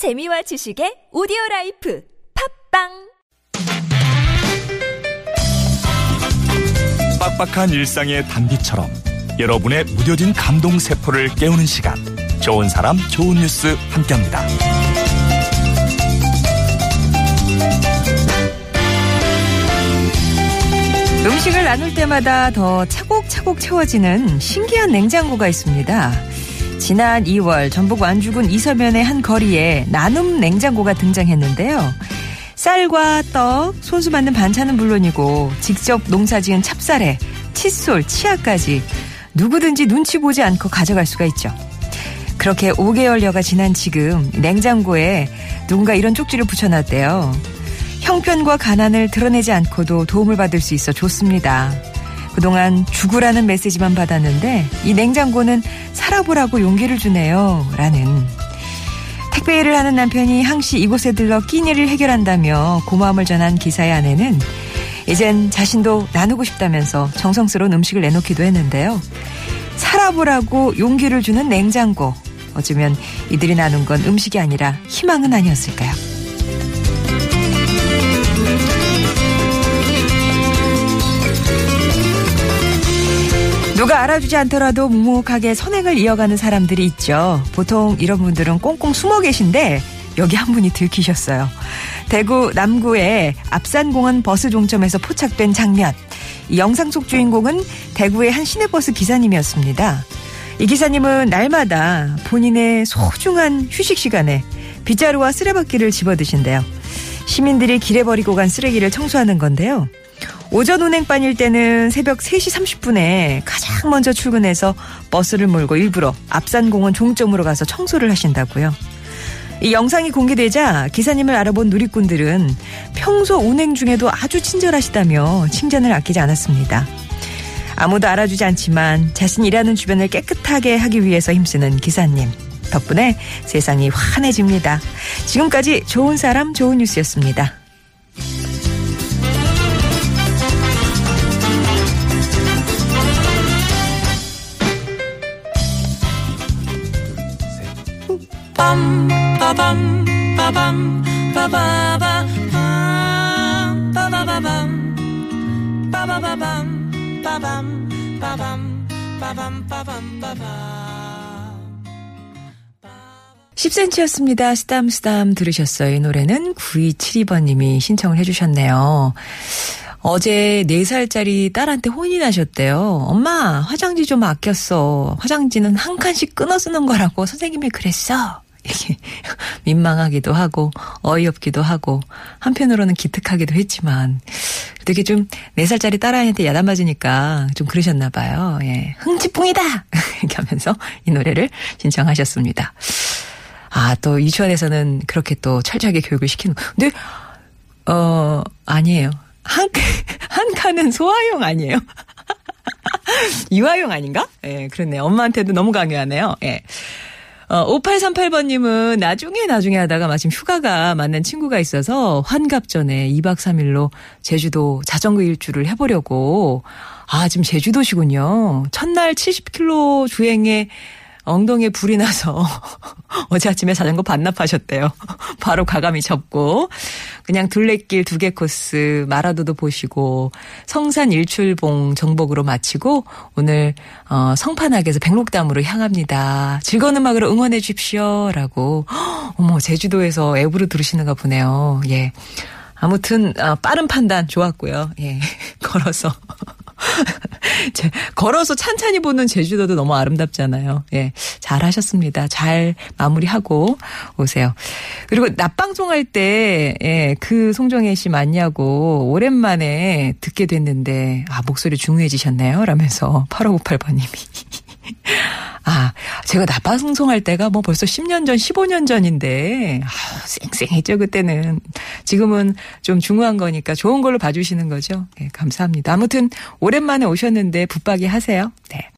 재미와 지식의 오디오 라이프 팟빵 빡빡한 일상의 단비처럼 여러분의 무뎌진 감동 세포를 깨우는 시간 좋은 사람 좋은 뉴스 함께합니다. 음식을 나눌 때마다 더 차곡차곡 채워지는 신기한 냉장고가 있습니다. 지난 2월 전북 완주군 이서면의 한 거리에 나눔 냉장고가 등장했는데요. 쌀과 떡, 손수 만든 반찬은 물론이고 직접 농사 지은 찹쌀에 칫솔, 치아까지 누구든지 눈치 보지 않고 가져갈 수가 있죠. 그렇게 5개월여가 지난 지금 냉장고에 누군가 이런 쪽지를 붙여놨대요. 형편과 가난을 드러내지 않고도 도움을 받을 수 있어 좋습니다. 그동안 죽으라는 메시지만 받았는데 이 냉장고는 살아보라고 용기를 주네요. 라는 택배 일을 하는 남편이 항시 이곳에 들러 끼니를 해결한다며 고마움을 전한 기사의 아내는 이젠 자신도 나누고 싶다면서 정성스러운 음식을 내놓기도 했는데요. 살아보라고 용기를 주는 냉장고. 어쩌면 이들이 나눈 건 음식이 아니라 희망은 아니었을까요? 누가 알아주지 않더라도 묵묵하게 선행을 이어가는 사람들이 있죠. 보통 이런 분들은 꽁꽁 숨어 계신데 여기 한 분이 들키셨어요. 대구 남구의 앞산공원 버스 종점에서 포착된 장면. 이 영상 속 주인공은 대구의 한 시내버스 기사님이었습니다. 이 기사님은 날마다 본인의 소중한 휴식 시간에 빗자루와 쓰레받기를 집어드신대요. 시민들이 길에 버리고 간 쓰레기를 청소하는 건데요. 오전 운행반일 때는 새벽 3시 30분에 가장 먼저 출근해서 버스를 몰고 일부러 앞산공원 종점으로 가서 청소를 하신다고요. 이 영상이 공개되자 기사님을 알아본 누리꾼들은 평소 운행 중에도 아주 친절하시다며 칭찬을 아끼지 않았습니다. 아무도 알아주지 않지만 자신 일하는 주변을 깨끗하게 하기 위해서 힘쓰는 기사님. 덕분에 세상이 환해집니다. 지금까지 좋은 사람 좋은 뉴스였습니다. 빰 빠밤 빠밤 빠바바 빰 빠바바밤 빠바바밤 빠밤 빠밤 빠밤 빠밤 빠밤 10cm였습니다. 쓰담쓰담 들으셨어요. 이 노래는 9272번님이 신청을 해주셨네요. 어제 4살짜리 딸한테 혼이 나셨대요. 엄마, 화장지 좀 아꼈어. 화장지는 한 칸씩 끊어 쓰는 거라고 선생님이 그랬어. 이게 민망하기도 하고 어이없기도 하고 한편으로는 기특하기도 했지만 되게 좀 4살짜리 딸아이한테 야단 맞으니까 좀 그러셨나 봐요. 예. 흥치풍이다! 이렇게 하면서 이 노래를 신청하셨습니다. 아, 또 유치원에서는 그렇게 또 철저하게 교육을 시키는 거. 근데 어, 아니에요. 한, 한 칸은 소화용 아니에요. 유아용 아닌가? 예, 네, 그렇네. 엄마한테도 너무 강요하네요. 예. 어, 5838번님은 나중에 나중에 하다가 마침 휴가가 맞는 친구가 있어서 환갑 전에 2박 3일로 제주도 자전거 일주를 해보려고. 아, 지금 제주도시군요. 첫날 70km 주행에 엉덩이에 불이 나서 어제 아침에 자전거 반납하셨대요. 바로 가감이 접고 그냥 둘레길 두 개 코스 마라도도 보시고 성산 일출봉 정복으로 마치고 오늘 어, 성판악에서 백록담으로 향합니다. 즐거운 음악으로 응원해 주십시오라고 어머 제주도에서 앱으로 들으시는가 보네요. 예. 아무튼 어, 빠른 판단 좋았고요. 예. 걸어서 걸어서 찬찬히 보는 제주도도 너무 아름답잖아요. 예. 잘 하셨습니다. 잘 마무리하고 오세요. 그리고 낮방송할 때, 예, 그 송정혜 씨 맞냐고 오랜만에 듣게 됐는데, 아, 목소리 중후해지셨네요. 라면서 8598번님이. 아, 제가 나방송할 때가 뭐 벌써 10년 전, 15년 전인데, 아, 쌩쌩했죠, 그때는. 지금은 좀 중후한 거니까 좋은 걸로 봐주시는 거죠. 네, 감사합니다. 아무튼, 오랜만에 오셨는데, 붙박이 하세요. 네.